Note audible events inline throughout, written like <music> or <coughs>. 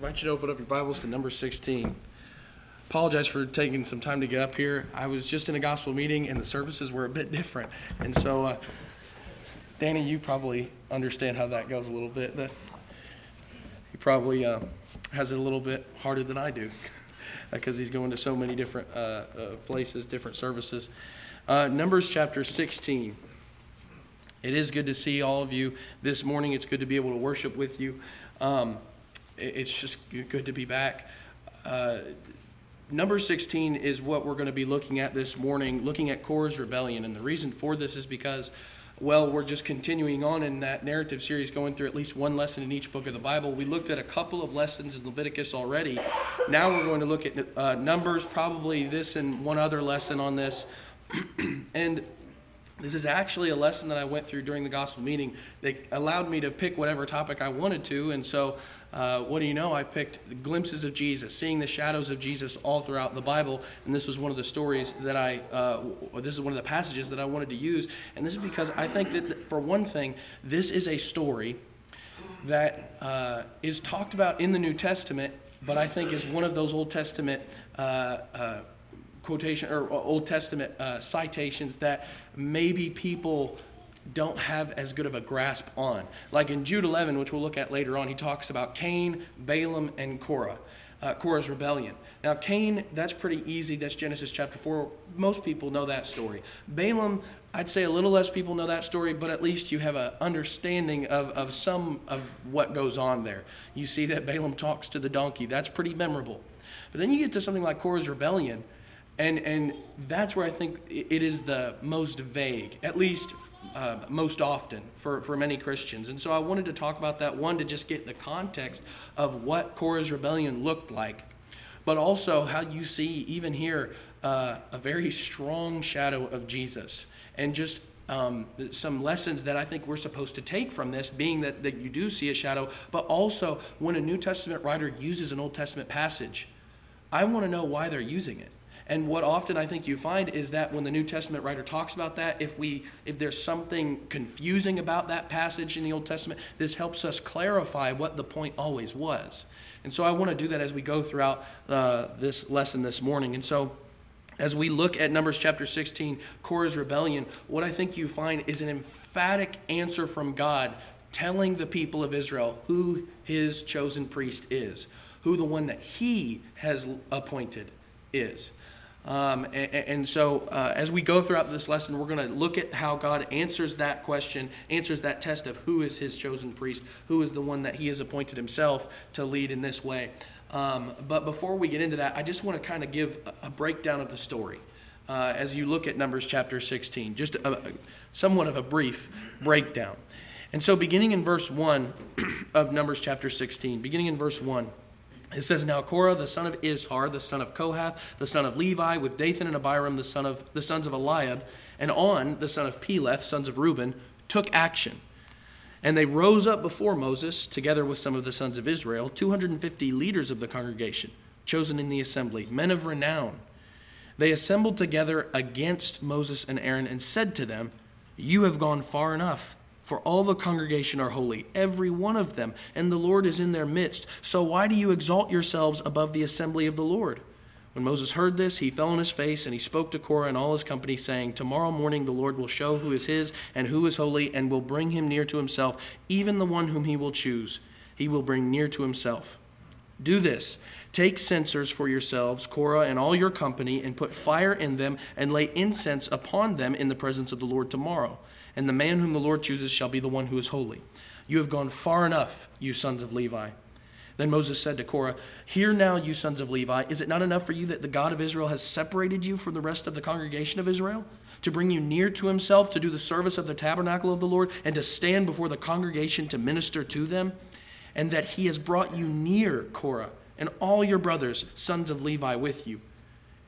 I invite you to open up your Bibles to number 16. Apologize for taking some time to get up here. I was just in a gospel meeting and the services were a bit different. And so, uh, Danny, you probably understand how that goes a little bit. That he probably uh, has it a little bit harder than I do <laughs> because he's going to so many different uh, uh, places, different services. Uh, Numbers chapter 16. It is good to see all of you this morning. It's good to be able to worship with you. Um, it's just good to be back. Uh, number 16 is what we're going to be looking at this morning, looking at Korah's rebellion. And the reason for this is because, well, we're just continuing on in that narrative series, going through at least one lesson in each book of the Bible. We looked at a couple of lessons in Leviticus already. Now we're going to look at uh, Numbers, probably this and one other lesson on this. <clears throat> and this is actually a lesson that I went through during the gospel meeting that allowed me to pick whatever topic I wanted to. And so uh, what do you know? I picked glimpses of Jesus, seeing the shadows of Jesus all throughout the Bible, and this was one of the stories that I, uh, this is one of the passages that I wanted to use, and this is because I think that for one thing, this is a story that uh, is talked about in the New Testament, but I think is one of those Old Testament uh, uh, quotation or Old Testament uh, citations that maybe people don't have as good of a grasp on. Like in Jude 11, which we'll look at later on, he talks about Cain, Balaam, and Korah. Uh, Korah's rebellion. Now, Cain, that's pretty easy. That's Genesis chapter 4. Most people know that story. Balaam, I'd say a little less people know that story, but at least you have an understanding of, of some of what goes on there. You see that Balaam talks to the donkey. That's pretty memorable. But then you get to something like Korah's rebellion, and, and that's where I think it is the most vague, at least uh, most often for, for many Christians. And so I wanted to talk about that one to just get the context of what Korah's rebellion looked like, but also how you see, even here, uh, a very strong shadow of Jesus. And just um, some lessons that I think we're supposed to take from this, being that, that you do see a shadow, but also when a New Testament writer uses an Old Testament passage, I want to know why they're using it. And what often I think you find is that when the New Testament writer talks about that, if we if there's something confusing about that passage in the Old Testament, this helps us clarify what the point always was. And so I want to do that as we go throughout uh, this lesson this morning. And so as we look at Numbers chapter 16, Korah's rebellion, what I think you find is an emphatic answer from God telling the people of Israel who his chosen priest is, who the one that he has appointed is. Um, and, and, so, uh, as we go throughout this lesson, we're going to look at how God answers that question, answers that test of who is his chosen priest, who is the one that he has appointed himself to lead in this way. Um, but before we get into that, I just want to kind of give a, breakdown of the story uh, as you look at Numbers chapter 16, just a, a, somewhat of a brief breakdown. And so, beginning in verse 1 <clears throat> of Numbers chapter 16, beginning in verse 1. It says, Now Korah, the son of Izhar, the son of Kohath, the son of Levi, with Dathan and Abiram, the, son of, the sons of Eliab, and On, the son of Peleth, sons of Reuben, took action. And they rose up before Moses, together with some of the sons of Israel, 250 leaders of the congregation, chosen in the assembly, men of renown. They assembled together against Moses and Aaron and said to them, You have gone far enough. For all the congregation are holy, every one of them, and the Lord is in their midst. So why do you exalt yourselves above the assembly of the Lord? When Moses heard this, he fell on his face, and he spoke to Korah and all his company, saying, Tomorrow morning the Lord will show who is his and who is holy, and will bring him near to himself, even the one whom he will choose. He will bring near to himself. Do this. Take censers for yourselves, Korah and all your company, and put fire in them, and lay incense upon them in the presence of the Lord tomorrow and the man whom the Lord chooses shall be the one who is holy. You have gone far enough, you sons of Levi. Then Moses said to Korah, Hear now, you sons of Levi, is it not enough for you that the God of Israel has separated you from the rest of the congregation of Israel? To bring you near to himself, to do the service of the tabernacle of the Lord, and to stand before the congregation to minister to them? And that he has brought you near, Korah, and all your brothers, sons of Levi, with you.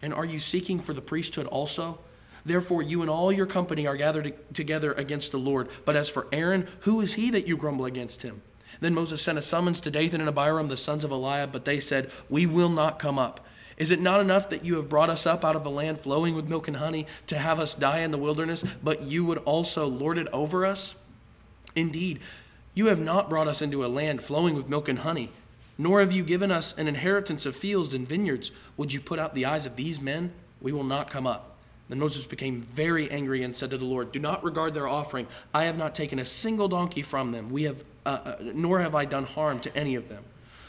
And are you seeking for the priesthood also? Therefore, you and all your company are gathered together against the Lord. But as for Aaron, who is he that you grumble against him? Then Moses sent a summons to Dathan and Abiram, the sons of Eliab, but they said, We will not come up. Is it not enough that you have brought us up out of a land flowing with milk and honey to have us die in the wilderness, but you would also lord it over us? Indeed, you have not brought us into a land flowing with milk and honey, Nor have you given us an inheritance of fields and vineyards. Would you put out the eyes of these men? We will not come up. Then Moses became very angry and said to the Lord, Do not regard their offering. I have not taken a single donkey from them, we have, uh, uh, nor have I done harm to any of them.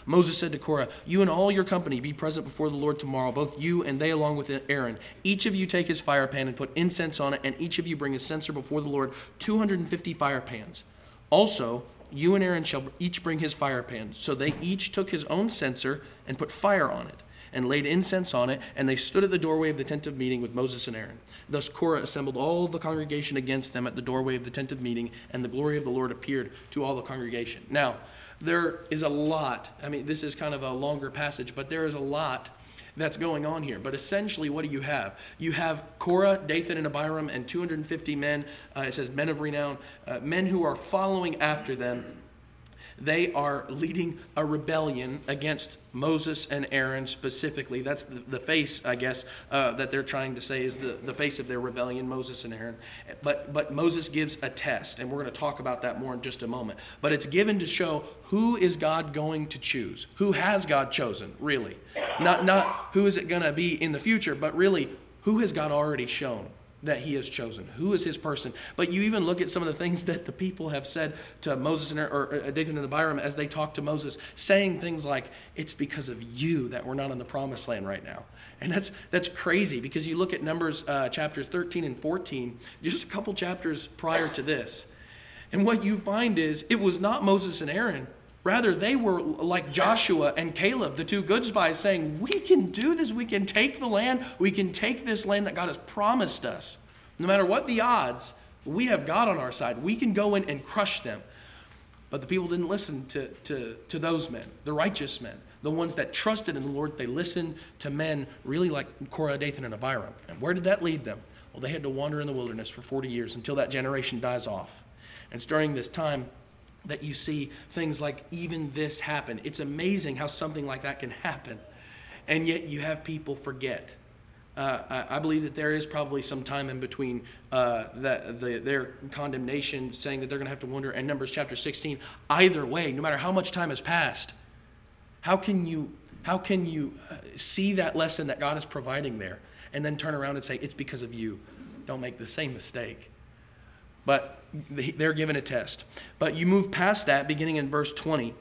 Moses said to Korah, You and all your company be present before the Lord tomorrow, both you and they along with Aaron. Each of you take his fire pan and put incense on it, and each of you bring a censer before the Lord, 250 fire pans. Also, you and Aaron shall each bring his fire pan. So they each took his own censer and put fire on it and laid incense on it, and they stood at the doorway of the tent of meeting with Moses and Aaron. Thus Korah assembled all the congregation against them at the doorway of the tent of meeting, and the glory of the Lord appeared to all the congregation. Now, there is a lot, I mean, this is kind of a longer passage, but there is a lot that's going on here. But essentially, what do you have? You have Korah, Dathan, and Abiram, and 250 men. Uh, it says men of renown, uh, men who are following after them they are leading a rebellion against Moses and Aaron specifically. That's the, the face, I guess, uh, that they're trying to say is the, the face of their rebellion, Moses and Aaron. But, but Moses gives a test, and we're going to talk about that more in just a moment. But it's given to show who is God going to choose? Who has God chosen, really? Not, not who is it going to be in the future, but really, who has God already shown? That he has chosen. Who is his person? But you even look at some of the things <laughs> that the people have said to Moses and, or, uh, Dathan and Abiram as they talk to Moses, saying things like, It's because of you that we're not in the promised land right now. And that's, that's crazy because you look at Numbers uh, chapters 13 and 14, just a couple chapters prior to this. And what you find is it was not Moses and Aaron. Rather, they were like Joshua and Caleb, the two good spies, saying, We can do this. We can take the land. We can take this land that God has promised us. No matter what the odds, we have God on our side. We can go in and crush them. But the people didn't listen to, to, to those men, the righteous men, the ones that trusted in the Lord. They listened to men really like Korah, Dathan, and Abiram. And where did that lead them? Well, they had to wander in the wilderness for 40 years until that generation dies off. And it's during this time that you see things like even this happen. It's amazing how something like that can happen. And yet you have people forget. Uh, I, believe that there is probably some time in between uh, that the, their condemnation, saying that they're going to have to wonder, and Numbers chapter 16. Either way, no matter how much time has passed, how can you how can you uh, see that lesson that God is providing there, and then turn around and say it's because of you? Don't make the same mistake. But they're given a test. But you move past that, beginning in verse 20.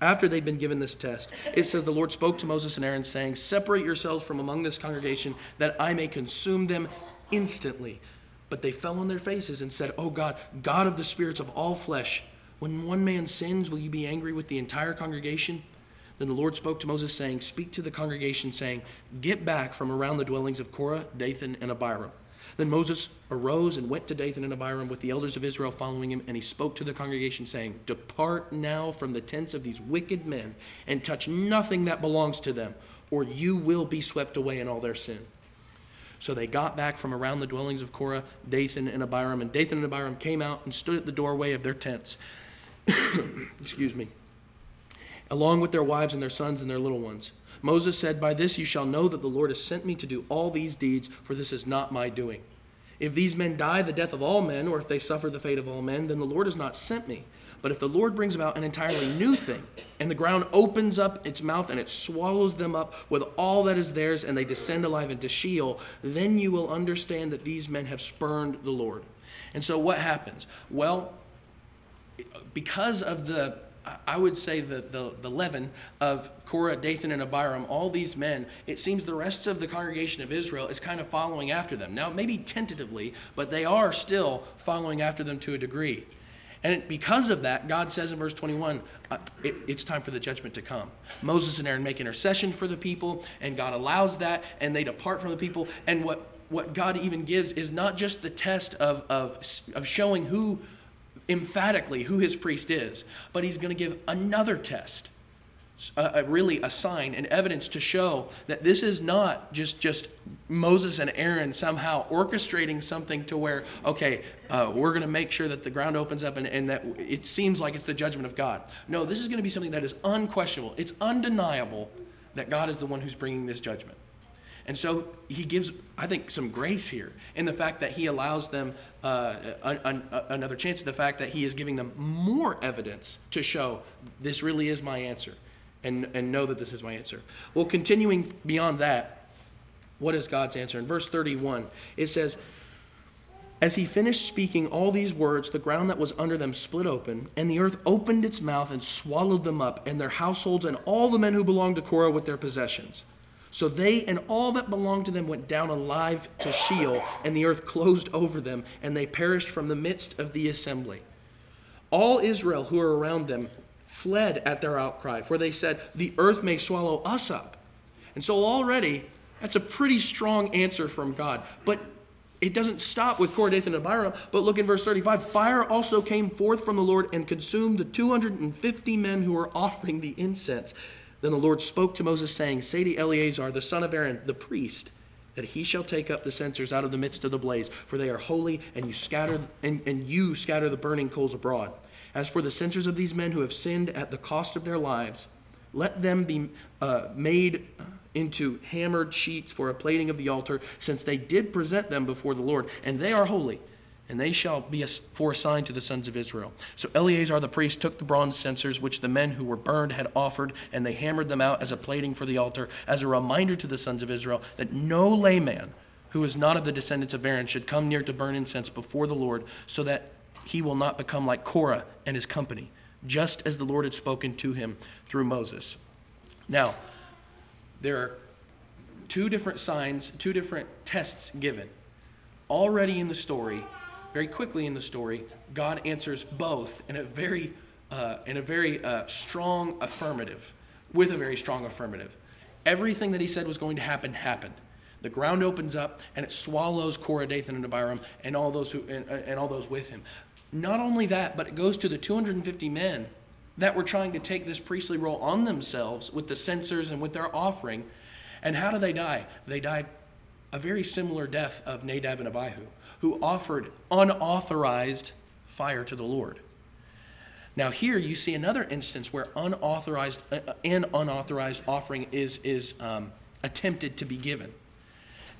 After they've been given this test, it says, The Lord spoke to Moses and Aaron, saying, Separate yourselves from among this congregation, that I may consume them instantly. But they fell on their faces and said, Oh God, God of the spirits of all flesh, when one man sins, will you be angry with the entire congregation? Then the Lord spoke to Moses, saying, Speak to the congregation, saying, Get back from around the dwellings of Korah, Dathan, and Abiram. Then Moses arose and went to Dathan and Abiram with the elders of Israel following him, and he spoke to the congregation, saying, Depart now from the tents of these wicked men, and touch nothing that belongs to them, or you will be swept away in all their sin. So they got back from around the dwellings of Korah, Dathan, and Abiram, and Dathan and Abiram came out and stood at the doorway of their tents. <coughs> Excuse me. Along with their wives and their sons and their little ones. Moses said, By this you shall know that the Lord has sent me to do all these deeds, for this is not my doing. If these men die the death of all men, or if they suffer the fate of all men, then the Lord has not sent me. But if the Lord brings about an entirely new thing, and the ground opens up its mouth and it swallows them up with all that is theirs, and they descend alive into Sheol, then you will understand that these men have spurned the Lord. And so what happens? Well, because of the I would say the, the, the leaven of Korah, Dathan, and Abiram, all these men, it seems the rest of the congregation of Israel is kind of following after them. Now, maybe tentatively, but they are still following after them to a degree. And because of that, God says in verse 21, uh, it, it's time for the judgment to come. Moses and Aaron make intercession for the people, and God allows that, and they depart from the people. And what, what God even gives is not just the test of, of, of showing who emphatically who his priest is, but he's going to give another test. Uh, really a sign and evidence to show that this is not just just Moses and Aaron somehow orchestrating something to where okay uh, we're going to make sure that the ground opens up and, and that it seems like it's the judgment of God. No, this is going to be something that is unquestionable. It's undeniable that God is the one who's bringing this judgment. And so he gives, I think, some grace here in the fact that he allows them uh, an, another chance, the fact that he is giving them more evidence to show this really is my answer. and, and know that this is my answer. Well, continuing beyond that, what is God's answer? In verse 31, it says, As he finished speaking all these words, the ground that was under them split open, and the earth opened its mouth and swallowed them up, and their households, and all the men who belonged to Korah with their possessions. So they and all that belonged to them went down alive to Sheol, and the earth closed over them, and they perished from the midst of the assembly. All Israel who were around them fled at their outcry, for they said, The earth may swallow us up. And so already, that's a pretty strong answer from God. But it doesn't stop with Korah, Dathan, and Abiram, but look in verse 35. Fire also came forth from the Lord and consumed the 250 men who were offering the incense. Then the Lord spoke to Moses, saying, Say to Eleazar, the son of Aaron, the priest, that he shall take up the censers out of the midst of the blaze, for they are holy, and you scatter and, and you scatter the burning coals abroad. As for the censers of these men who have sinned at the cost of their lives, let them be uh, made into hammered sheets for a plating of the altar, since they did present them before the Lord, and they are holy and they shall be for a sign to the sons of Israel. So Eleazar the priest took the bronze censers which the men who were burned had offered, and they hammered them out as a plating for the altar, as a reminder to the sons of Israel that no layman who is not of the descendants of Aaron should come near to burn incense before the Lord, so that he will not become like Korah and his company, just as the Lord had spoken to him through Moses. Now, there are two different signs, two different tests given. Already in the story, very quickly in the story, God answers both in a very, uh, in a very uh, strong affirmative, with a very strong affirmative. Everything that he said was going to happen happened. The ground opens up and it swallows Korah, Dathan, and Abiram and all those who and, and all those with him. Not only that, but it goes to the 250 men that were trying to take this priestly role on themselves with the censers and with their offering. And how do they die? They died a very similar death of Nadab and Abihu who offered unauthorized fire to the Lord. Now, here you see another instance where unauthorized, uh, uh, an unauthorized offering is, is um, attempted to be given.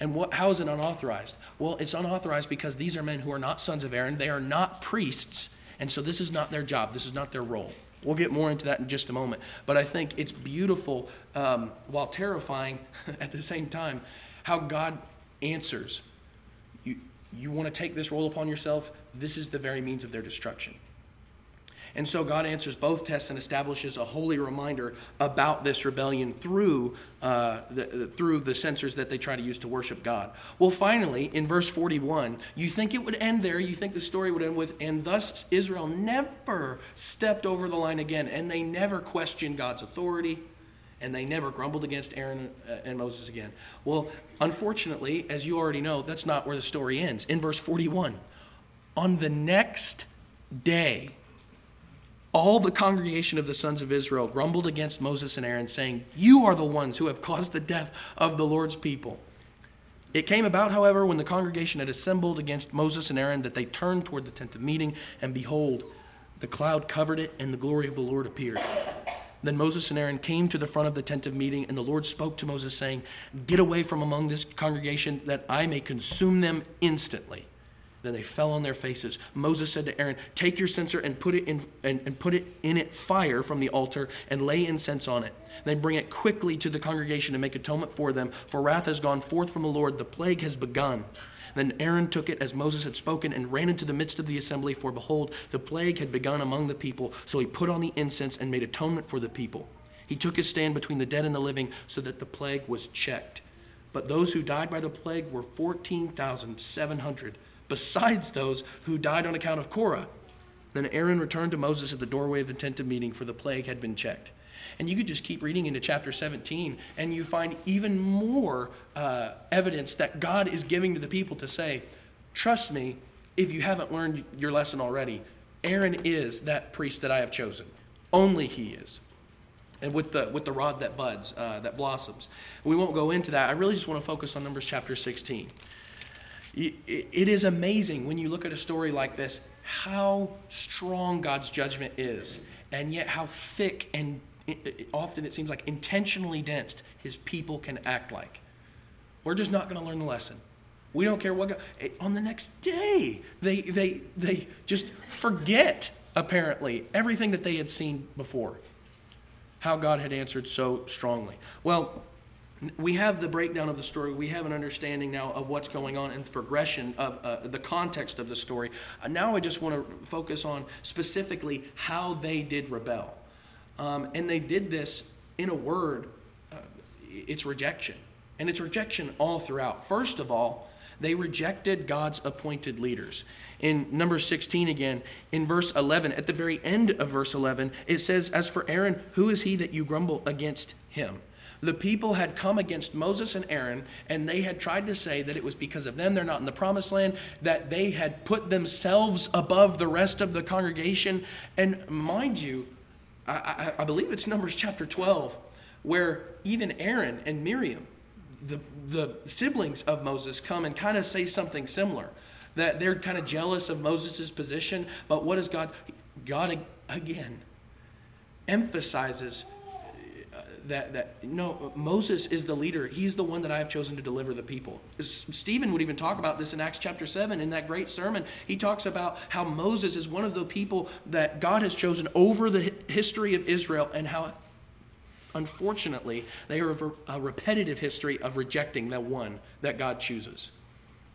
And what, how is it unauthorized? Well, it's unauthorized because these are men who are not sons of Aaron. They are not priests. And so this is not their job, this is not their role. We'll get more into that in just a moment. But I think it's beautiful um, while terrifying <laughs> at the same time how God answers You, you want to take this role upon yourself, this is the very means of their destruction. And so God answers both tests and establishes a holy reminder about this rebellion through, uh, the, through the censers that they try to use to worship God. Well, finally, in verse 41, you think it would end there. You think the story would end with, and thus Israel never stepped over the line again, and they never questioned God's authority and they never grumbled against Aaron uh, and Moses again. Well, unfortunately, as you already know, that's not where the story ends. In verse 41, on the next day, all the congregation of the sons of Israel grumbled against Moses and Aaron, saying, You are the ones who have caused the death of the Lord's people. It came about, however, when the congregation had assembled against Moses and Aaron, that they turned toward the tent of meeting, and behold, the cloud covered it, and the glory of the Lord appeared. Then Moses and Aaron came to the front of the tent of meeting, and the Lord spoke to Moses, saying, Get away from among this congregation, that I may consume them instantly. Then they fell on their faces. Moses said to Aaron, Take your censer and put it in and, and put it in it fire from the altar, and lay incense on it. Then bring it quickly to the congregation and make atonement for them, for wrath has gone forth from the Lord, the plague has begun. Then Aaron took it as Moses had spoken and ran into the midst of the assembly, for behold, the plague had begun among the people. So he put on the incense and made atonement for the people. He took his stand between the dead and the living, so that the plague was checked. But those who died by the plague were 14,700, besides those who died on account of Korah. Then Aaron returned to Moses at the doorway of the tent of meeting, for the plague had been checked. And you could just keep reading into chapter 17, and you find even more uh, evidence that God is giving to the people to say, Trust me, if you haven't learned your lesson already, Aaron is that priest that I have chosen. Only he is. And with the, with the rod that buds, uh, that blossoms. We won't go into that. I really just want to focus on Numbers chapter 16. It is amazing when you look at a story like this how strong God's judgment is, and yet how thick and often it seems like intentionally dense his people can act like. We're just not going to learn the lesson. We don't care what. God, on the next day, they, they, they just forget, apparently, everything that they had seen before. how God had answered so strongly. Well, we have the breakdown of the story. We have an understanding now of what's going on and the progression of uh, the context of the story. Uh, now I just want to focus on specifically how they did rebel. Um, and they did this in a word, uh, it's rejection. And it's rejection all throughout. First of all, they rejected God's appointed leaders. In number 16 again, in verse 11, at the very end of verse 11, it says, As for Aaron, who is he that you grumble against him? The people had come against Moses and Aaron, and they had tried to say that it was because of them they're not in the promised land, that they had put themselves above the rest of the congregation. And mind you, I, I, believe it's Numbers chapter 12, where even Aaron and Miriam, the, the siblings of Moses, come and kind of say something similar. That they're kind of jealous of Moses' position, but what does God? God again emphasizes that, that no, Moses is the leader. He's the one that I have chosen to deliver the people. Stephen would even talk about this in Acts chapter 7 in that great sermon. He talks about how Moses is one of the people that God has chosen over the history of Israel and how, unfortunately, they are a repetitive history of rejecting the one that God chooses.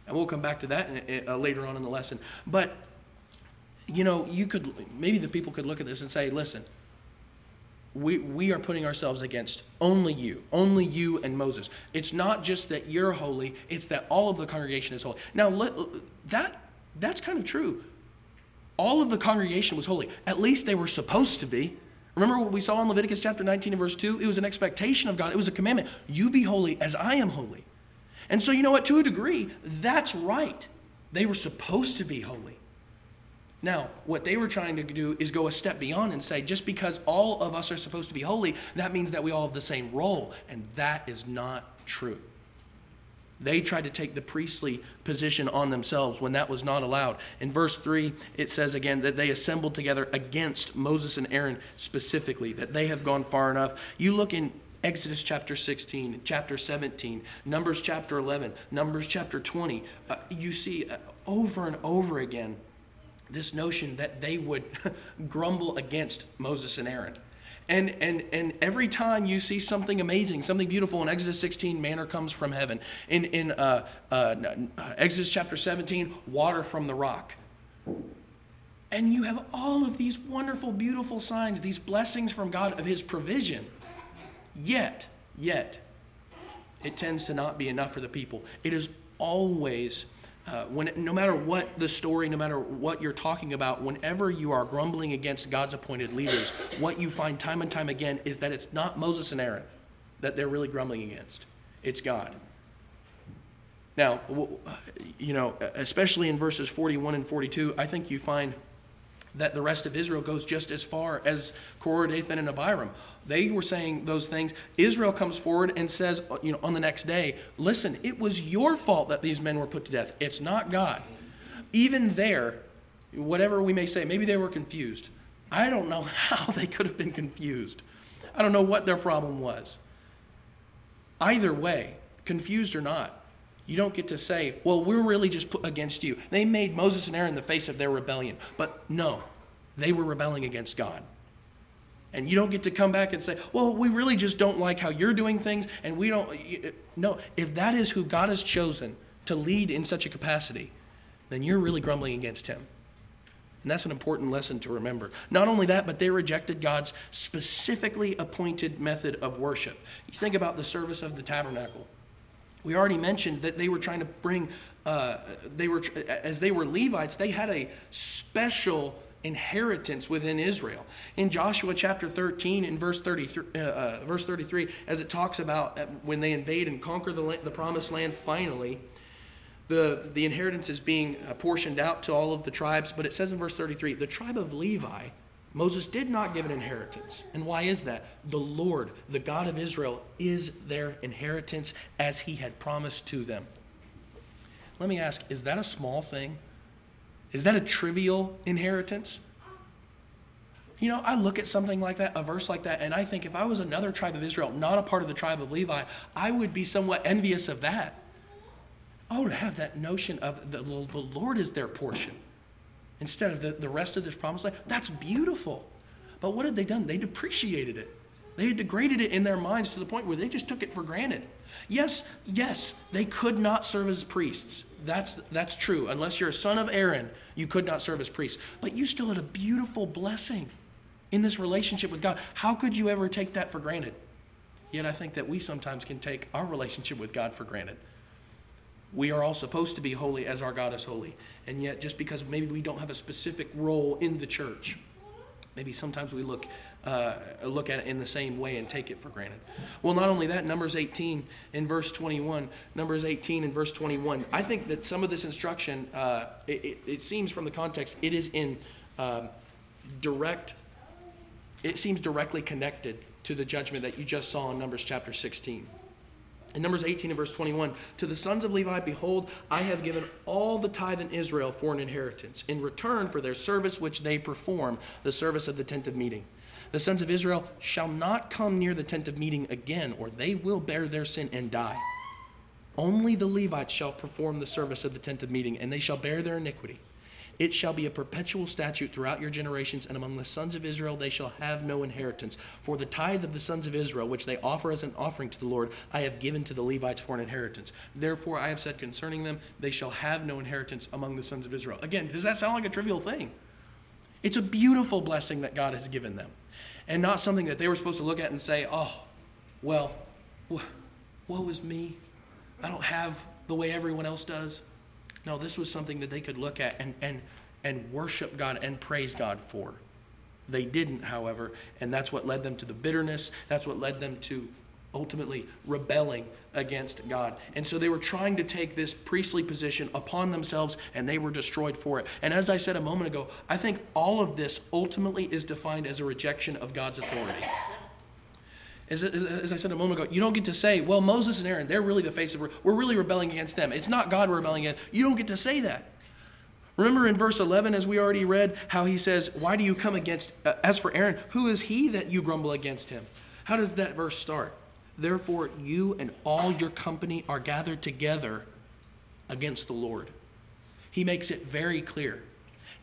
And we'll come back to that uh, later on in the lesson. But, you know, you could, maybe the people could look at this and say, listen, we, we are putting ourselves against only you, only you and Moses. It's not just that you're holy, it's that all of the congregation is holy. Now, let, that, that's kind of true. All of the congregation was holy. At least they were supposed to be. Remember what we saw in Leviticus chapter 19 and verse 2? It was an expectation of God, it was a commandment. You be holy as I am holy. And so, you know what? To a degree, that's right. They were supposed to be holy. Now, what they were trying to do is go a step beyond and say, just because all of us are supposed to be holy, that means that we all have the same role. And that is not true. They tried to take the priestly position on themselves when that was not allowed. In verse 3, it says again that they assembled together against Moses and Aaron specifically, that they have gone far enough. You look in Exodus chapter 16, chapter 17, Numbers chapter 11, Numbers chapter 20, uh, you see uh, over and over again this notion that they would <laughs> grumble against Moses and Aaron. And, and, and every time you see something amazing, something beautiful in Exodus 16, manna comes from heaven. In, in uh, uh, Exodus chapter 17, water from the rock. And you have all of these wonderful, beautiful signs, these blessings from God of His provision. Yet, yet, it tends to not be enough for the people. It is always uh, when, no matter what the story, no matter what you're talking about, whenever you are grumbling against God's appointed leaders, what you find time and time again is that it's not Moses and Aaron that they're really grumbling against, it's God. Now, you know, especially in verses 41 and 42, I think you find that the rest of Israel goes just as far as Korah, Dathan, and Abiram. They were saying those things. Israel comes forward and says, you know, on the next day, listen, it was your fault that these men were put to death. It's not God. Even there, whatever we may say, maybe they were confused. I don't know <laughs> how they could have been confused. I don't know what their problem was. Either way, confused or not, you don't get to say, well, we're really just put against you. They made Moses and Aaron the face of their rebellion. But no, they were rebelling against God. And you don't get to come back and say, well, we really just don't like how you're doing things, and we don't. No, if that is who God has chosen to lead in such a capacity, then you're really grumbling against Him. And that's an important lesson to remember. Not only that, but they rejected God's specifically appointed method of worship. You think about the service of the tabernacle. We already mentioned that they were trying to bring, uh, they were, as they were Levites, they had a special inheritance within Israel. In Joshua chapter 13 in verse 33, uh, uh, verse 33 as it talks about uh, when they invade and conquer the, the promised land finally, the, the inheritance is being portioned out to all of the tribes. But it says in verse 33 the tribe of Levi Moses did not give an inheritance. And why is that? The Lord, the God of Israel, is their inheritance as he had promised to them. Let me ask is that a small thing? Is that a trivial inheritance? You know, I look at something like that, a verse like that, and I think if I was another tribe of Israel, not a part of the tribe of Levi, I would be somewhat envious of that. Oh, to have that notion of the, the Lord is their portion instead of the, the rest of this promised land. That's beautiful. But what had they done? They depreciated it. They had degraded it in their minds to the point where they just took it for granted. Yes, yes, they could not serve as priests. That's, that's true. Unless you're a son of Aaron, you could not serve as priests. But you still had a beautiful blessing in this relationship with God. How could you ever take that for granted? Yet I think that we sometimes can take our relationship with God for granted. We are all supposed to be holy as our God is holy. And yet, just because maybe we don't have a specific role in the church, maybe sometimes we look, uh, look at it in the same way and take it for granted. Well, not only that, Numbers 18 in verse 21, Numbers 18 in verse 21, I think that some of this instruction, uh, it, it, it, seems from the context, it is in um, direct, it seems directly connected to the judgment that you just saw in Numbers chapter 16. In Numbers 18 and verse 21, to the sons of Levi, behold, I have given all the tithe in Israel for an inheritance, in return for their service which they perform, the service of the tent of meeting. The sons of Israel shall not come near the tent of meeting again, or they will bear their sin and die. Only the Levites shall perform the service of the tent of meeting, and they shall bear their iniquity. It shall be a perpetual statute throughout your generations, and among the sons of Israel they shall have no inheritance. For the tithe of the sons of Israel, which they offer as an offering to the Lord, I have given to the Levites for an inheritance. Therefore I have said concerning them, they shall have no inheritance among the sons of Israel. Again, does that sound like a trivial thing? It's a beautiful blessing that God has given them, and not something that they were supposed to look at and say, oh, well, woe is me. I don't have the way everyone else does. No, this was something that they could look at and, and, and worship God and praise God for. They didn't, however, and that's what led them to the bitterness. That's what led them to ultimately rebelling against God. And so they were trying to take this priestly position upon themselves and they were destroyed for it. And as I said a moment ago, I think all of this ultimately is defined as a rejection of God's authority. As, as, as, I said a moment ago, you don't get to say, well, Moses and Aaron, they're really the face of, we're really rebelling against them. It's not God we're rebelling against. You don't get to say that. Remember in verse 11, as we already read, how he says, Why do you come against, uh, as for Aaron, who is he that you grumble against him? How does that verse start? Therefore, you and all your company are gathered together against the Lord. He makes it very clear.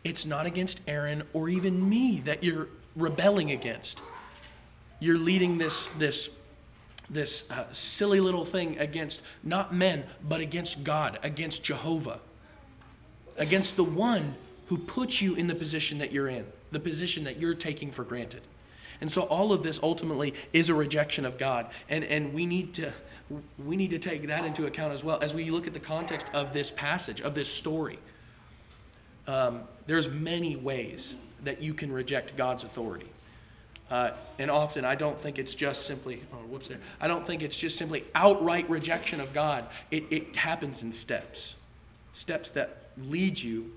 It's not against Aaron or even me that you're rebelling against you're leading this, this, this uh, silly little thing against not men, but against God, against Jehovah, against the one who puts you in the position that you're in, the position that you're taking for granted. And so all of this ultimately is a rejection of God. And, and we, need to, we need to take that into account as well as we look at the context of this passage, of this story. Um, there's many ways that you can reject God's authority. Uh, and often I don't think it's just simply, oh, whoops there. I don't think it's just simply outright rejection of God. It, it happens in steps, steps that lead you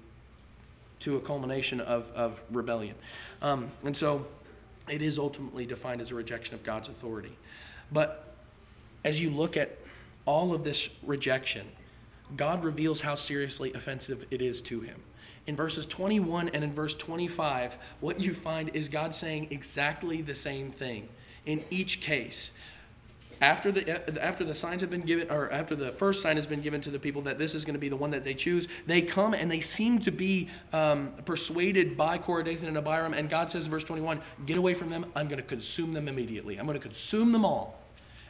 to a culmination of, of rebellion. Um, and so it is ultimately defined as a rejection of God's authority. But as you look at all of this rejection, God reveals how seriously offensive it is to him in verses 21 and in verse 25, what you find is God saying exactly the same thing in each case. After the, after the signs have been given, or after the first sign has been given to the people that this is going to be the one that they choose, they come and they seem to be um, persuaded by Korah, Dathan, and Abiram. And God says in verse 21, Get away from them. I'm going to consume them immediately. I'm going to consume them all.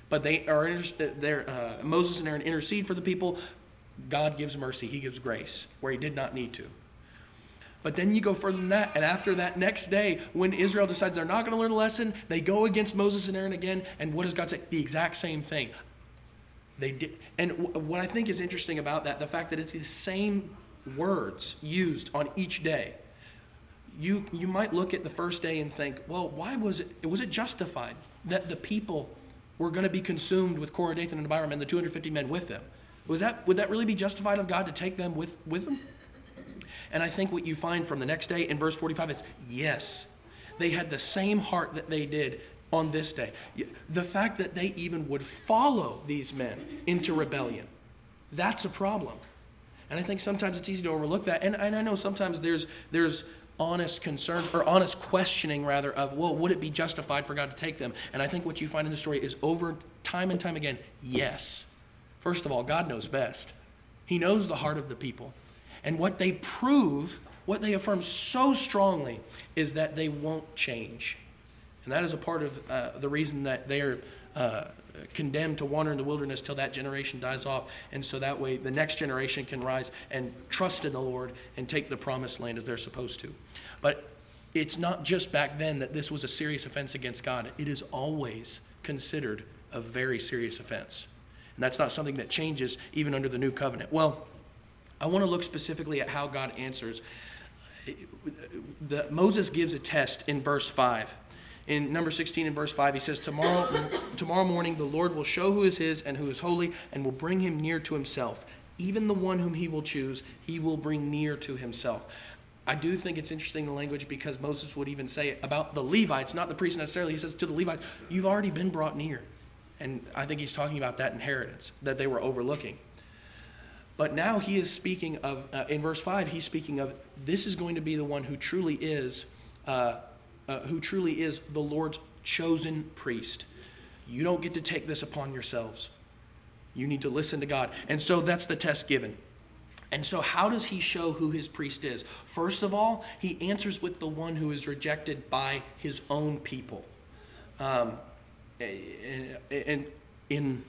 But they are, uh, Moses and Aaron intercede for the people. God gives mercy, He gives grace where He did not need to. But then you go further than that, and after that next day, when Israel decides they're not going to learn a lesson, they go against Moses and Aaron again, and what does God say? The exact same thing. They did, and w- what I think is interesting about that, the fact that it's the same words used on each day. You you might look at the first day and think, well, why was it? Was it justified that the people were going to be consumed with Korah, Dathan, and Abiram, and the 250 men with them? Was that would that really be justified of God to take them with with them? And I think what you find from the next day in verse 45 is yes, they had the same heart that they did on this day. The fact that they even would follow these men into rebellion, that's a problem. And I think sometimes it's easy to overlook that. And, and I know sometimes there's, there's honest concerns, or honest questioning rather, of, well, would it be justified for God to take them? And I think what you find in the story is over time and time again, yes. First of all, God knows best. He knows the heart of the people. And what they prove, what they affirm so strongly, is that they won't change. And that is a part of uh, the reason that they are uh, condemned to wander in the wilderness till that generation dies off. And so that way the next generation can rise and trust in the Lord and take the promised land as they're supposed to. But it's not just back then that this was a serious offense against God, it is always considered a very serious offense. And that's not something that changes even under the new covenant. Well, I want to look specifically at how God answers. The, Moses gives a test in verse 5 in number 16 in verse 5 he says tomorrow tomorrow morning the lord will show who is his and who is holy and will bring him near to himself. Even the one whom he will choose he will bring near to himself. I do think it's interesting the language because moses would even say about the levites not the priests necessarily he says to the levites you've already been brought near. And i think he's talking about that inheritance that they were overlooking but now he is speaking of uh, in verse 5 he's speaking of this is going to be the one who truly is uh, uh, who truly is the Lord's chosen priest. You don't get to take this upon yourselves. You need to listen to God. And so that's the test given. And so, how does he show who his priest is? First of all, he answers with the one who is rejected by his own people. Um, and in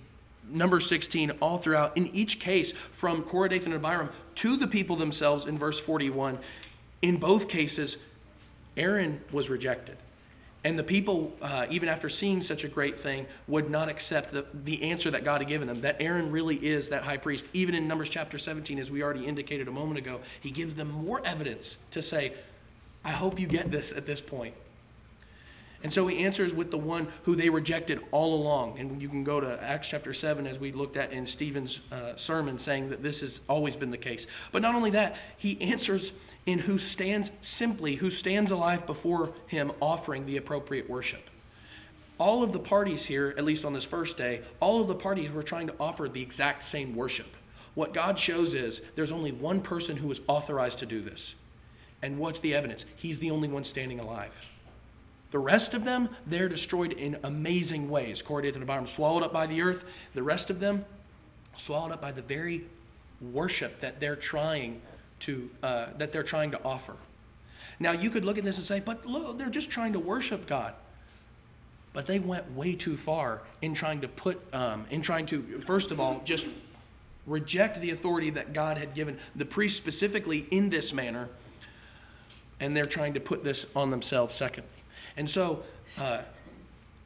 number 16, all throughout, in each case, from Korah, Dathan, and Abiram to the people themselves in verse 41, in both cases, Aaron was rejected. And the people, uh, even after seeing such a great thing, would not accept the, the answer that God had given them, that Aaron really is that high priest. Even in Numbers chapter 17, as we already indicated a moment ago, he gives them more evidence to say, I hope you get this at this point. And so he answers with the one who they rejected all along. And you can go to Acts chapter 7, as we looked at in Stephen's uh, sermon, saying that this has always been the case. But not only that, he answers in who stands simply, who stands alive before him offering the appropriate worship. All of the parties here, at least on this first day, all of the parties were trying to offer the exact same worship. What God shows is there's only one person who is authorized to do this. And what's the evidence? He's the only one standing alive. The rest of them, they're destroyed in amazing ways. Dathan, and Abiram swallowed up by the earth. The rest of them, swallowed up by the very worship that they're trying to, uh, that they're trying to offer. Now, you could look at this and say, but look, they're just trying to worship God. But they went way too far in trying to put, um, in trying to, first of all, just reject the authority that God had given the priest specifically in this manner, and they're trying to put this on themselves secondly. And so, uh,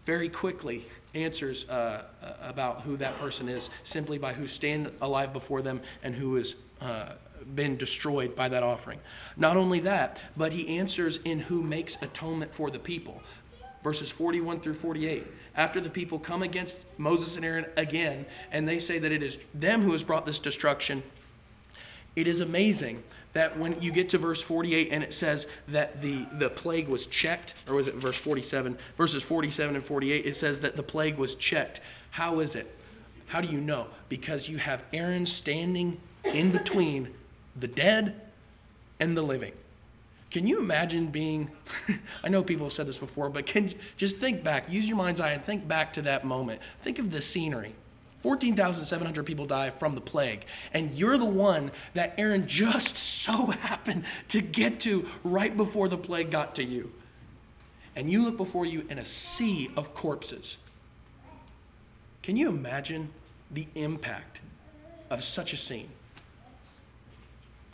very quickly, answers uh, about who that person is simply by who stand alive before them and who is uh, been destroyed by that offering. Not only that, but he answers in who makes atonement for the people. Verses 41 through 48. After the people come against Moses and Aaron again, and they say that it is them who has brought this destruction, it is amazing that when you get to verse 48 and it says that the, the plague was checked, or was it verse 47? Verses 47 and 48, it says that the plague was checked. How is it? How do you know? Because you have Aaron standing in between the dead and the living. Can you imagine being, <laughs> I know people have said this before, but can just think back, use your mind's eye and think back to that moment. Think of the scenery. 14,700 people die from the plague, and you're the one that Aaron just <laughs> so happened to get to right before the plague got to you. And you look before you in a sea of corpses. Can you imagine the impact of such a scene?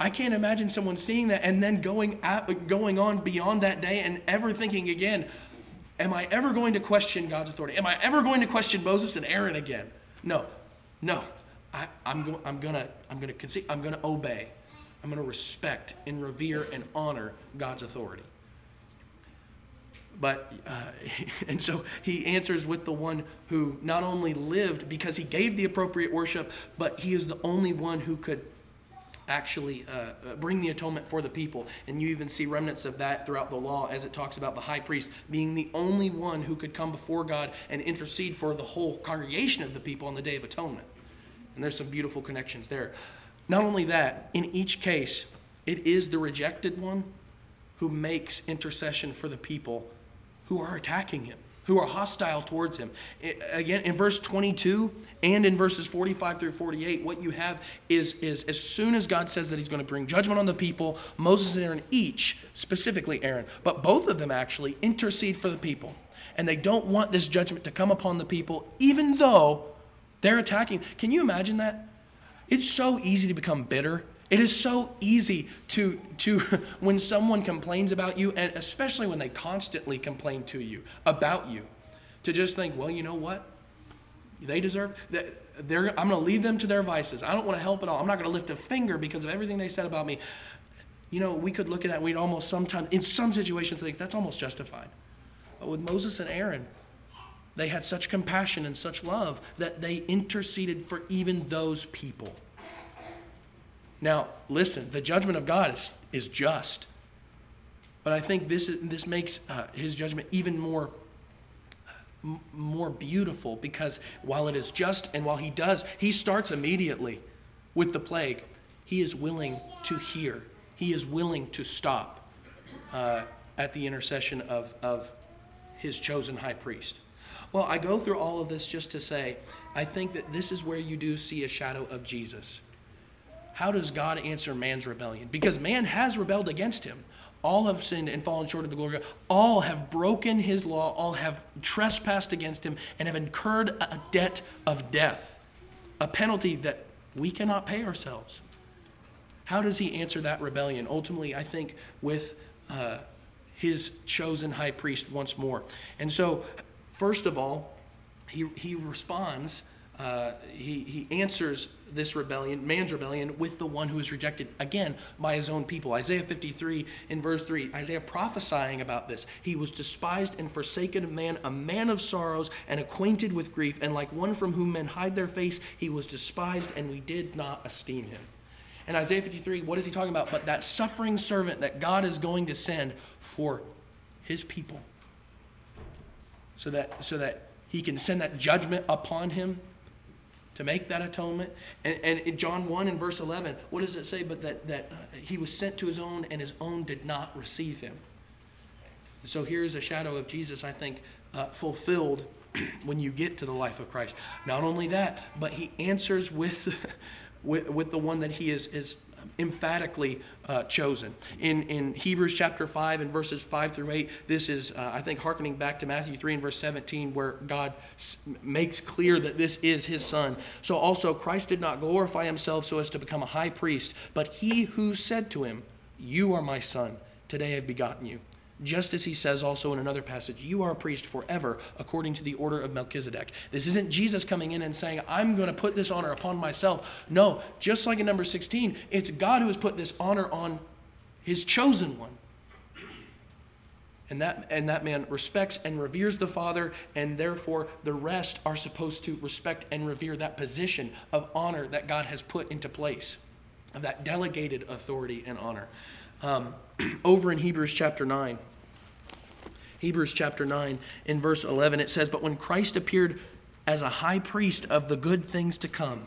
I can't imagine someone seeing that and then going, at, going on beyond that day and ever thinking again, am I ever going to question God's authority? Am I ever going to question Moses and Aaron again? No, no. I, am go, I'm gonna I'm gonna concede, I'm gonna obey. I'm gonna respect and revere and honor God's authority. But uh, <laughs> and so he answers with the one who not only lived because he gave the appropriate worship, but he is the only one who could actually uh, uh, bring the atonement for the people. And you even see remnants of that throughout the law as it talks about the high priest being the only one who could come before God and intercede for the whole congregation of the people on the Day of Atonement. And there's some beautiful connections there. Not only that, in each case, it is the rejected one who makes intercession for the people who are attacking him who are hostile towards him. Again, in verse 22 and in verses 45 through 48, what you have is, is as soon as God says that he's going to bring judgment on the people, Moses and Aaron each, specifically Aaron, but both of them actually intercede for the people. And they don't want this judgment to come upon the people, even though they're attacking. Can you imagine that? It's so easy to become bitter. It is so easy to, to <laughs> when someone complains about you, and especially when they constantly complain to you about you, to just think, well, you know what? They deserve they're, I'm going to leave them to their vices. I don't want to help at all. I'm not going to lift a finger because of everything they said about me. You know, we could look at that. We'd almost sometimes, in some situations, think that's almost justified. But with Moses and Aaron, they had such compassion and such love that they interceded for even those people. Now, listen, the judgment of God is, is just. But I think this, this makes uh, his judgment even more, m- more beautiful because while it is just and while he does, he starts immediately with the plague. He is willing to hear, he is willing to stop uh, at the intercession of, of his chosen high priest. Well, I go through all of this just to say, I think that this is where you do see a shadow of Jesus. How does God answer man's rebellion? Because man has rebelled against him. All have sinned and fallen short of the glory of God. All have broken his law. All have trespassed against him and have incurred a debt of death, a penalty that we cannot pay ourselves. How does he answer that rebellion? Ultimately, I think with uh, his chosen high priest once more. And so, First of all, he, he responds, uh, he, he answers this rebellion, man's rebellion, with the one who is rejected, again, by his own people. Isaiah 53 in verse 3, Isaiah prophesying about this. He was despised and forsaken of man, a man of sorrows and acquainted with grief, and like one from whom men hide their face, he was despised, and we did not esteem him. In Isaiah 53, what is he talking about? But that suffering servant that God is going to send for his people so that, so that he can send that judgment upon him to make that atonement. And, and in John 1 and verse 11, what does it say? But that, that uh, he was sent to his own, and his own did not receive him. So here's a shadow of Jesus, I think, uh, fulfilled <clears throat> when you get to the life of Christ. Not only that, but he answers with, <laughs> with, with the one that he is, is emphatically uh, chosen. In, in Hebrews chapter 5 and verses 5 through 8, this is, uh, I think, hearkening back to Matthew 3 and verse 17, where God s- makes clear that this is his son. So also, Christ did not glorify himself so as to become a high priest, but he who said to him, You are my son, today I've begotten you. Just as he says also in another passage, you are a priest forever according to the order of Melchizedek. This isn't Jesus coming in and saying, I'm going to put this honor upon myself. No, just like in number 16, it's God who has put this honor on his chosen one. And that, and that man respects and reveres the Father, and therefore the rest are supposed to respect and revere that position of honor that God has put into place, that delegated authority and honor. Um, <clears throat> over in Hebrews chapter 9, Hebrews chapter 9, in verse 11, it says, But when Christ appeared as a high priest of the good things to come,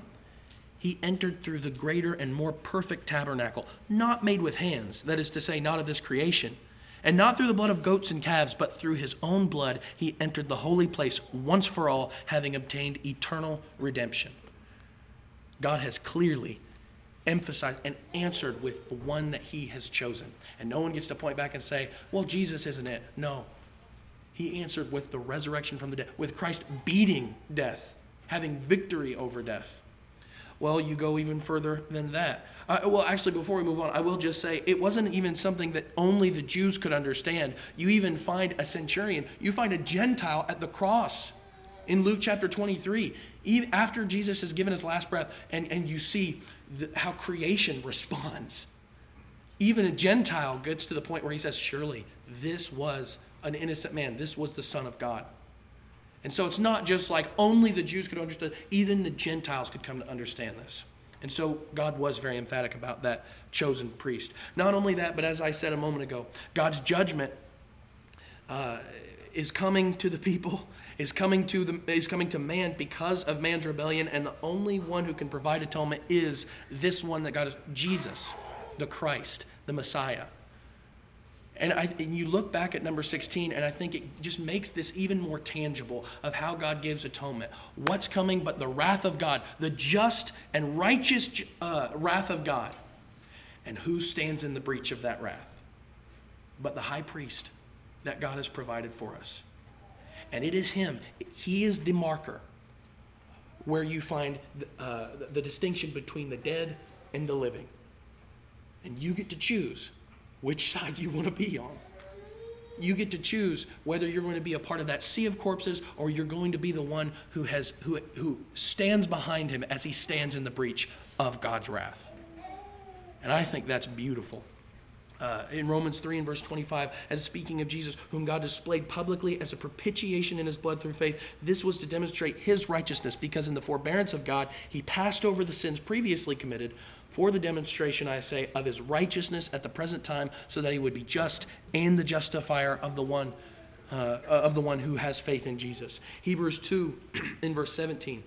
he entered through the greater and more perfect tabernacle, not made with hands, that is to say, not of this creation, and not through the blood of goats and calves, but through his own blood, he entered the holy place once for all, having obtained eternal redemption. God has clearly emphasized and answered with the one that he has chosen. And no one gets to point back and say, well, Jesus isn't it. No, he answered with the resurrection from the dead, with Christ beating death, having victory over death. Well, you go even further than that. Uh, well, actually, before we move on, I will just say it wasn't even something that only the Jews could understand. You even find a centurion, you find a Gentile at the cross in Luke chapter 23. Even after Jesus has given his last breath, and, and you see the, how creation <laughs> responds. Even a Gentile gets to the point where he says, Surely this was an innocent man. This was the Son of God. And so it's not just like only the Jews could understand, even the Gentiles could come to understand this. And so God was very emphatic about that chosen priest. Not only that, but as I said a moment ago, God's judgment uh, is coming to the people, <laughs> is coming to the, is coming to man because of man's rebellion, and the only one who can provide atonement is this one that God is Jesus, the Christ, the Messiah. And, I, and you look back at number 16, and I think it just makes this even more tangible of how God gives atonement. What's coming but the wrath of God, the just and righteous uh, wrath of God. And who stands in the breach of that wrath? But the high priest that God has provided for us. And it is Him. He is the marker where you find uh, the distinction between the dead and the living. And you get to choose which side you want to be on. You get to choose whether you're going to be a part of that sea of corpses or you're going to be the one who, has, who, who stands behind him as he stands in the breach of God's wrath. And I think that's beautiful. Uh, in Romans 3 and verse 25, as speaking of Jesus, whom God displayed publicly as a propitiation in his blood through faith, this was to demonstrate his righteousness, because in the forbearance of God, he passed over the sins previously committed for the demonstration, I say, of his righteousness at the present time, so that he would be just and the justifier of the one. Uh, of the one who has faith in Jesus. Hebrews 2 <clears throat> in verse 17.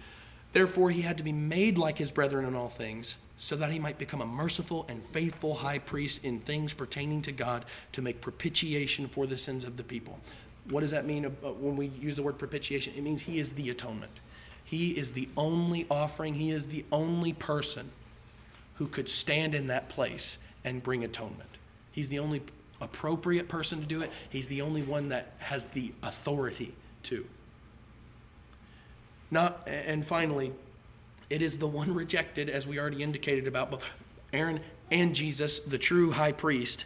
Therefore, he had to be made like his brethren in all things, so that he might become a merciful and faithful high priest in things pertaining to God to make propitiation for the sins of the people. What does that mean when we use the word propitiation? It means he is the atonement. He is the only offering, he is the only person who could stand in that place and bring atonement. He's the only appropriate person to do it, he's the only one that has the authority to. Not, and finally, it is the one rejected, as we already indicated about both Aaron and Jesus, the true high priest.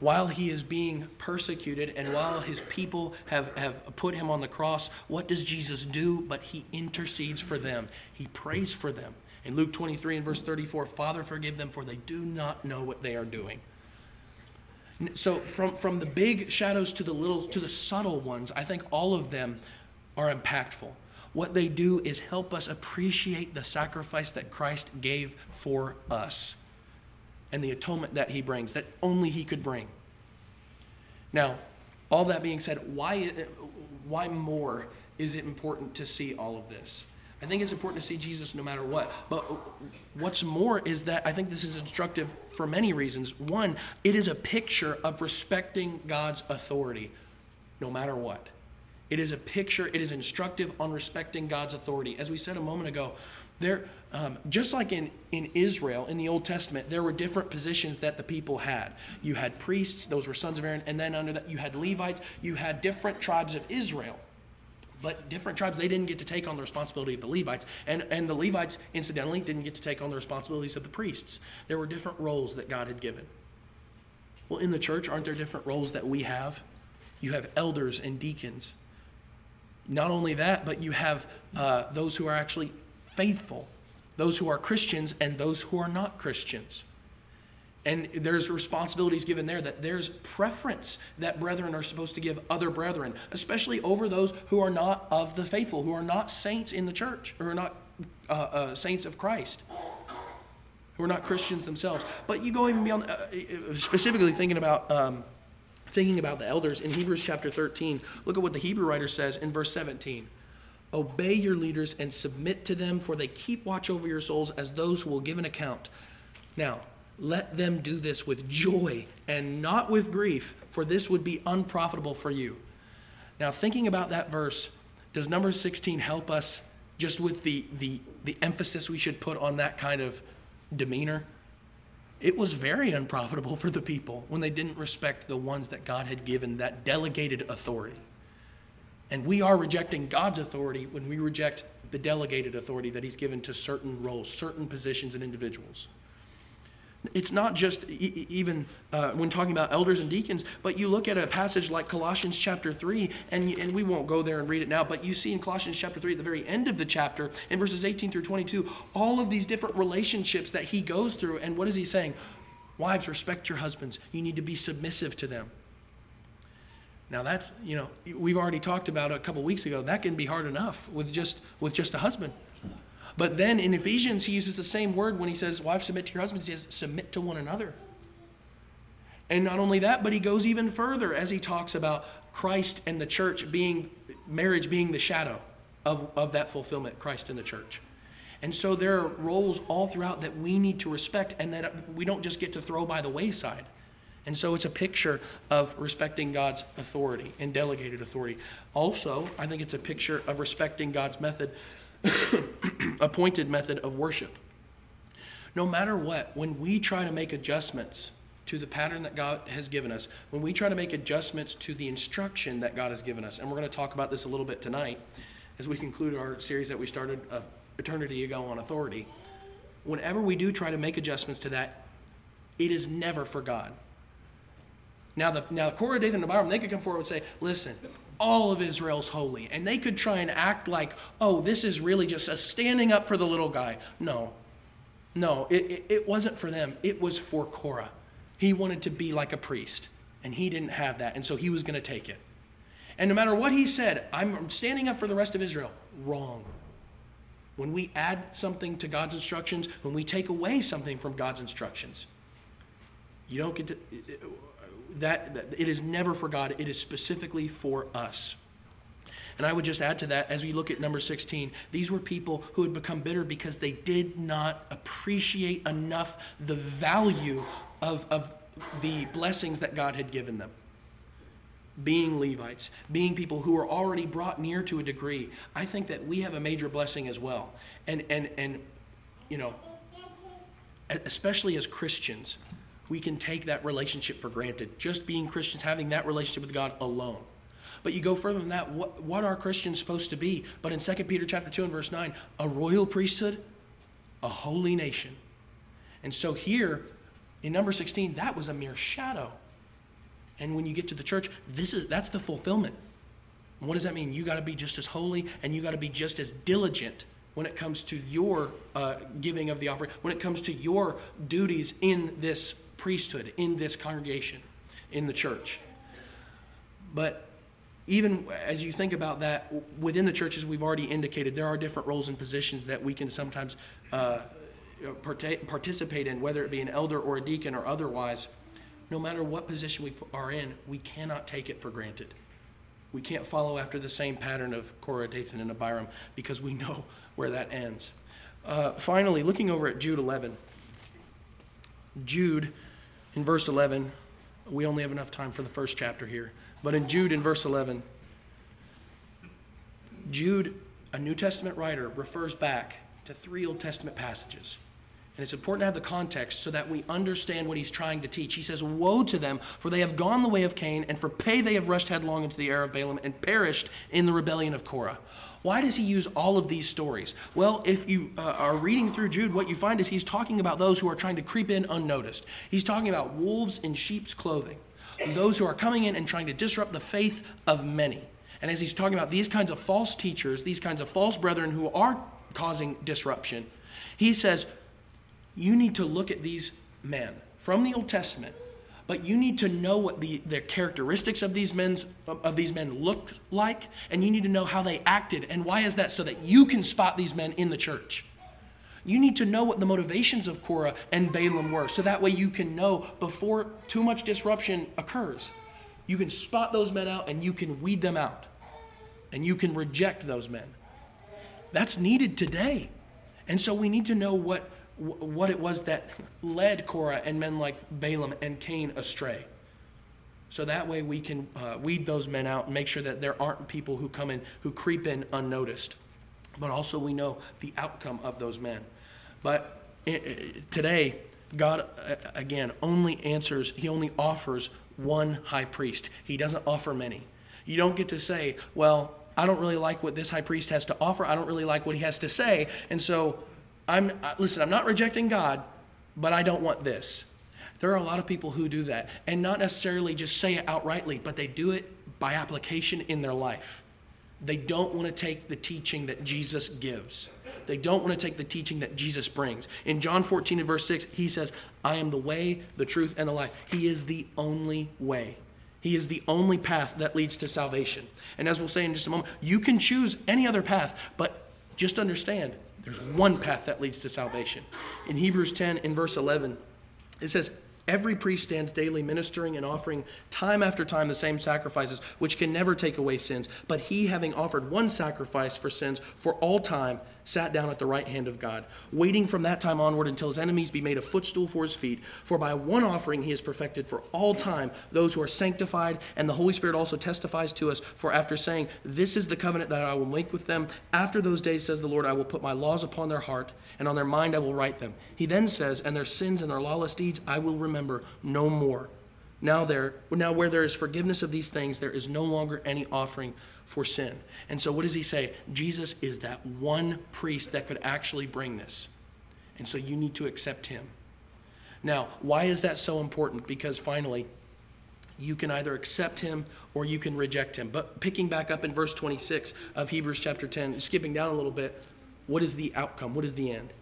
While he is being persecuted and while his people have, have put him on the cross, what does Jesus do? But he intercedes for them, he prays for them. In Luke 23 and verse 34, Father, forgive them, for they do not know what they are doing. So from, from the big shadows to the little to the subtle ones, I think all of them are impactful. What they do is help us appreciate the sacrifice that Christ gave for us and the atonement that he brings, that only he could bring. Now, all that being said, why, why more is it important to see all of this? I think it's important to see Jesus no matter what. But what's more is that I think this is instructive for many reasons. One, it is a picture of respecting God's authority no matter what. It is a picture, it is instructive on respecting God's authority. As we said a moment ago, there, um, just like in, in Israel, in the Old Testament, there were different positions that the people had. You had priests, those were sons of Aaron, and then under that, you had Levites, you had different tribes of Israel but different tribes they didn't get to take on the responsibility of the levites. And, and the levites incidentally didn't get to take on the responsibilities of the priests. There were different roles that god had given. Well in the church aren't there different roles that we have? You have elders and deacons. Not only that but you have uh, those who are actually faithful those who are christians and those who are not christians and there's responsibilities given there that there's preference that brethren are supposed to give other brethren, especially over those who are not of the faithful, who are not saints in the church, or are not uh, uh, saints of Christ, who are not Christians themselves. But you go even beyond, uh, uh, specifically thinking about. Um, thinking about the elders in Hebrews chapter 13, look at what the Hebrew writer says in verse 17. Obey your leaders and submit to them, for they keep watch over your souls as those who will give an account. Now, let them do this with joy and not with grief, for this would be unprofitable for you. Now, thinking about that verse, does number 16 help us just with the, the, the emphasis we should put on that kind of demeanor? It was very unprofitable <laughs> for the people when they didn't respect the ones that God had given that delegated authority. And we are rejecting God's authority when we reject the delegated authority that He's given to certain roles, certain positions, and individuals. It's not just e- even uh, when talking about elders and deacons, but you look at a passage like Colossians chapter 3, and, and we won't go there and read it now, but you see in Colossians chapter 3, at the very end of the chapter, in verses 18 through 22, all of these different relationships that he goes through. And what is he saying? Wives, respect your husbands. You need to be submissive to them. Now that's, you know, we've already talked about a couple weeks ago, that can be hard enough with just with just a husband. But then in Ephesians, he uses the same word when he says, Wives, submit to your husbands. He says, submit to one another. And not only that, but he goes even further as he talks about Christ and the church being, marriage being the shadow of, of that fulfillment, Christ and the church. And so there are roles all throughout that we need to respect and that we don't just get to throw by the wayside. And so it's a picture of respecting God's authority and delegated authority. Also, I think it's a picture of respecting God's method <coughs> appointed method of worship. No matter what, when we try to make adjustments to the pattern that God has given us, when we try to make adjustments to the instruction that God has given us, and we're going to talk about this a little bit tonight as we conclude our series that we started of eternity ago on authority. Whenever we do try to make adjustments to that, it is never for God. Now, the now Korah, Dathan, and Abiram, they could come forward and say, "Listen, all of Israel's holy," and they could try and act like, "Oh, this is really just a standing up for the little guy." No, no, it, it, it wasn't for them. It was for Korah. He wanted to be like a priest, and he didn't have that, and so he was going to take it. And no matter what he said, I'm standing up for the rest of Israel. Wrong. When we add something to God's instructions, when we take away something from God's instructions, you don't get to that, that it is never for God, it is specifically for us. And I would just add to that, as we look at number 16, these were people who had become bitter because they did not appreciate enough the value of, of the blessings that God had given them. Being Levites, being people who are already brought near to a degree, I think that we have a major blessing as well. And, and, and you know, especially as Christians, we can take that relationship for granted. Just being Christians, having that relationship with God alone. But you go further than that, what, what are Christians supposed to be? But in 2 Peter chapter 2 and verse 9, a royal priesthood, a holy nation. And so here, in number 16, that was a mere shadow. And when you get to the church, this is that's the fulfillment. And what does that mean? You got to be just as holy and you got to be just as diligent when it comes to your uh, giving of the offering, when it comes to your duties in this priesthood in this congregation, in the church. But even as you think about that, within the churches, we've already indicated there are different roles and positions that we can sometimes uh, participate in, whether it be an elder or a deacon or otherwise. No matter what position we are in, we cannot take it for granted. We can't follow after the same pattern of Korah, Dathan, and Abiram because we know <laughs> where that ends. Uh, finally, looking over at Jude 11. Jude in verse 11, we only have enough time for the first chapter here, but in Jude, in verse 11, Jude, a New Testament writer, refers back to three Old Testament passages. And it's important to have the context so that we understand what he's trying to teach. He says, Woe to them, for they have gone the way of Cain, and for pay they have rushed headlong into the error of Balaam and perished in the rebellion of Korah. Why does he use all of these stories? Well, if you uh, are reading through Jude, what you find is he's talking about those who are trying to creep in unnoticed. He's talking about wolves in sheep's clothing, those who are coming in and trying to disrupt the faith of many. And as he's talking about these kinds of false teachers, these kinds of false brethren who are causing disruption, he says, You need to look at these men from the Old Testament but you need to know what the, the characteristics of these, men's, of these men look like, and you need to know how they acted. And why is that? So that you can spot these men in the church. You need to know what the motivations of Korah and Balaam were, so that way you can know before too much disruption occurs. You can spot those men out and you can weed them out. And you can reject those men. That's needed today. And so we need to know what what it was that led Korah and men like Balaam and Cain astray. So that way we can uh, weed those men out and make sure that there aren't people who come in who creep in unnoticed. But also we know the outcome of those men. But today, God, uh, again, only answers, He only offers one high priest. He doesn't offer many. You don't get to say, well, I don't really like what this high priest has to offer. I don't really like what he has to say. And so I'm, uh, listen, I'm not rejecting God, but I don't want this. There are a lot of people who do that, and not necessarily just say it outrightly, but they do it by application in their life. They don't want to take the teaching that Jesus gives. They don't want to take the teaching that Jesus brings. In John 14 and verse 6, he says, I am the way, the truth, and the life. He is the only way. He is the only path that leads to salvation. And as we'll say in just a moment, you can choose any other path, but just understand there's one path that leads to salvation. In Hebrews 10, in verse 11, it says, Every priest stands daily ministering and offering time after time the same sacrifices, which can never take away sins. But he, having offered one sacrifice for sins for all time, sat down at the right hand of God, waiting from that time onward until his enemies be made a footstool for his feet. For by one offering he has perfected for all time those who are sanctified, and the Holy Spirit also testifies to us. For after saying, This is the covenant that I will make with them, after those days, says the Lord, I will put my laws upon their heart, and on their mind I will write them. He then says, And their sins and their lawless deeds I will remember no more. Now there now where there is forgiveness of these things, there is no longer any offering for sin. And so what does he say? Jesus is that one priest that could actually bring this. And so you need to accept him. Now, why is that so important? Because finally, you can either accept him or you can reject him. But picking back up in verse 26 of Hebrews chapter 10, skipping down a little bit, what is the outcome? What is the end?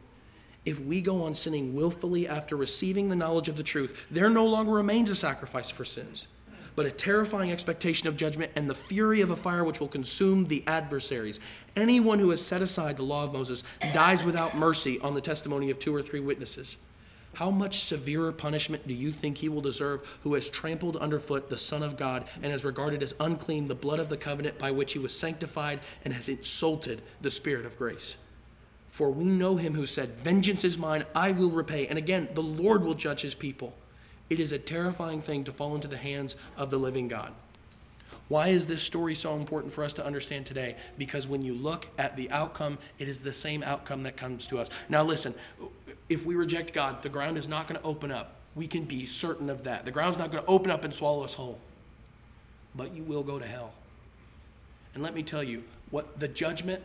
If we go on sinning willfully after receiving the knowledge of the truth, there no longer remains a sacrifice for sins, but a terrifying expectation of judgment and the fury of a fire which will consume the adversaries. Anyone who has set aside the law of Moses dies without mercy on the testimony of two or three witnesses. How much severer punishment do you think he will deserve who has trampled underfoot the Son of God and has regarded as unclean the blood of the covenant by which he was sanctified and has insulted the Spirit of grace? For we know him who said, Vengeance is mine, I will repay. And again, the Lord will judge his people. It is a terrifying thing to fall into the hands of the living God. Why is this story so important for us to understand today? Because when you look at the outcome, it is the same outcome that comes to us. Now, listen, if we reject God, the ground is not going to open up. We can be certain of that. The ground's not going to open up and swallow us whole. But you will go to hell. And let me tell you, what the judgment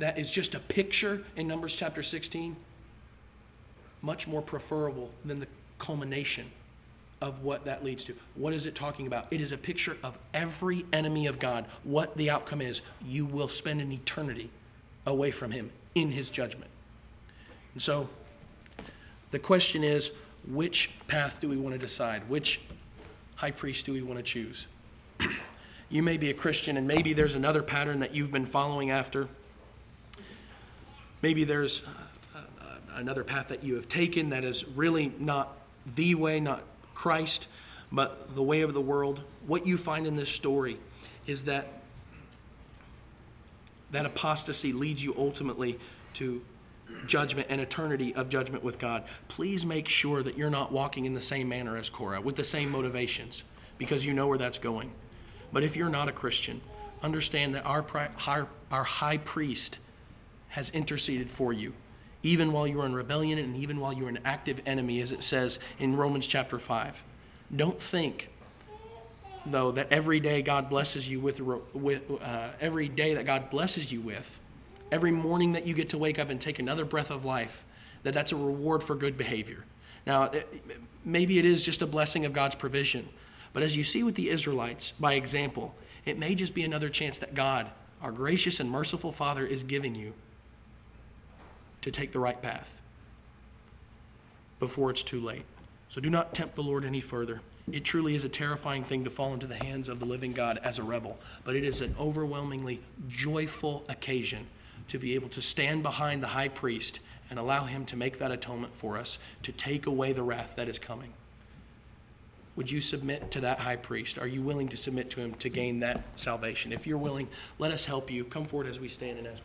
that is just a picture in Numbers chapter 16, much more preferable than the culmination of what that leads to. What is it talking about? It is a picture of every enemy of God. What the outcome is, you will spend an eternity away from Him in His judgment. And so the question is which path do we want to decide? Which high priest do we want to choose? <clears throat> you may be a Christian, and maybe there's another pattern that you've been following after. Maybe there's uh, uh, another path that you have taken that is really not the way, not Christ, but the way of the world. What you find in this story is that that apostasy leads you ultimately to judgment and eternity of judgment with God. Please make sure that you're not walking in the same manner as Korah, with the same motivations, because you know where that's going. But if you're not a Christian, understand that our, our high priest has interceded for you even while you are in rebellion and even while you're an active enemy, as it says in Romans chapter 5. Don't think, though, that every day God blesses you with, with uh, every day that God blesses you with, every morning that you get to wake up and take another breath of life, that that's a reward for good behavior. Now, maybe it is just a blessing of God's provision, but as you see with the Israelites, by example, it may just be another chance that God, our gracious and merciful Father, is giving you to take the right path before it's too late. So do not tempt the Lord any further. It truly is a terrifying thing to fall into the hands of the living God as a rebel, but it is an overwhelmingly joyful occasion to be able to stand behind the high priest and allow him to make that atonement for us, to take away the wrath that is coming. Would you submit to that high priest? Are you willing to submit to him to gain that salvation? If you're willing, let us help you. Come forward as we stand and as we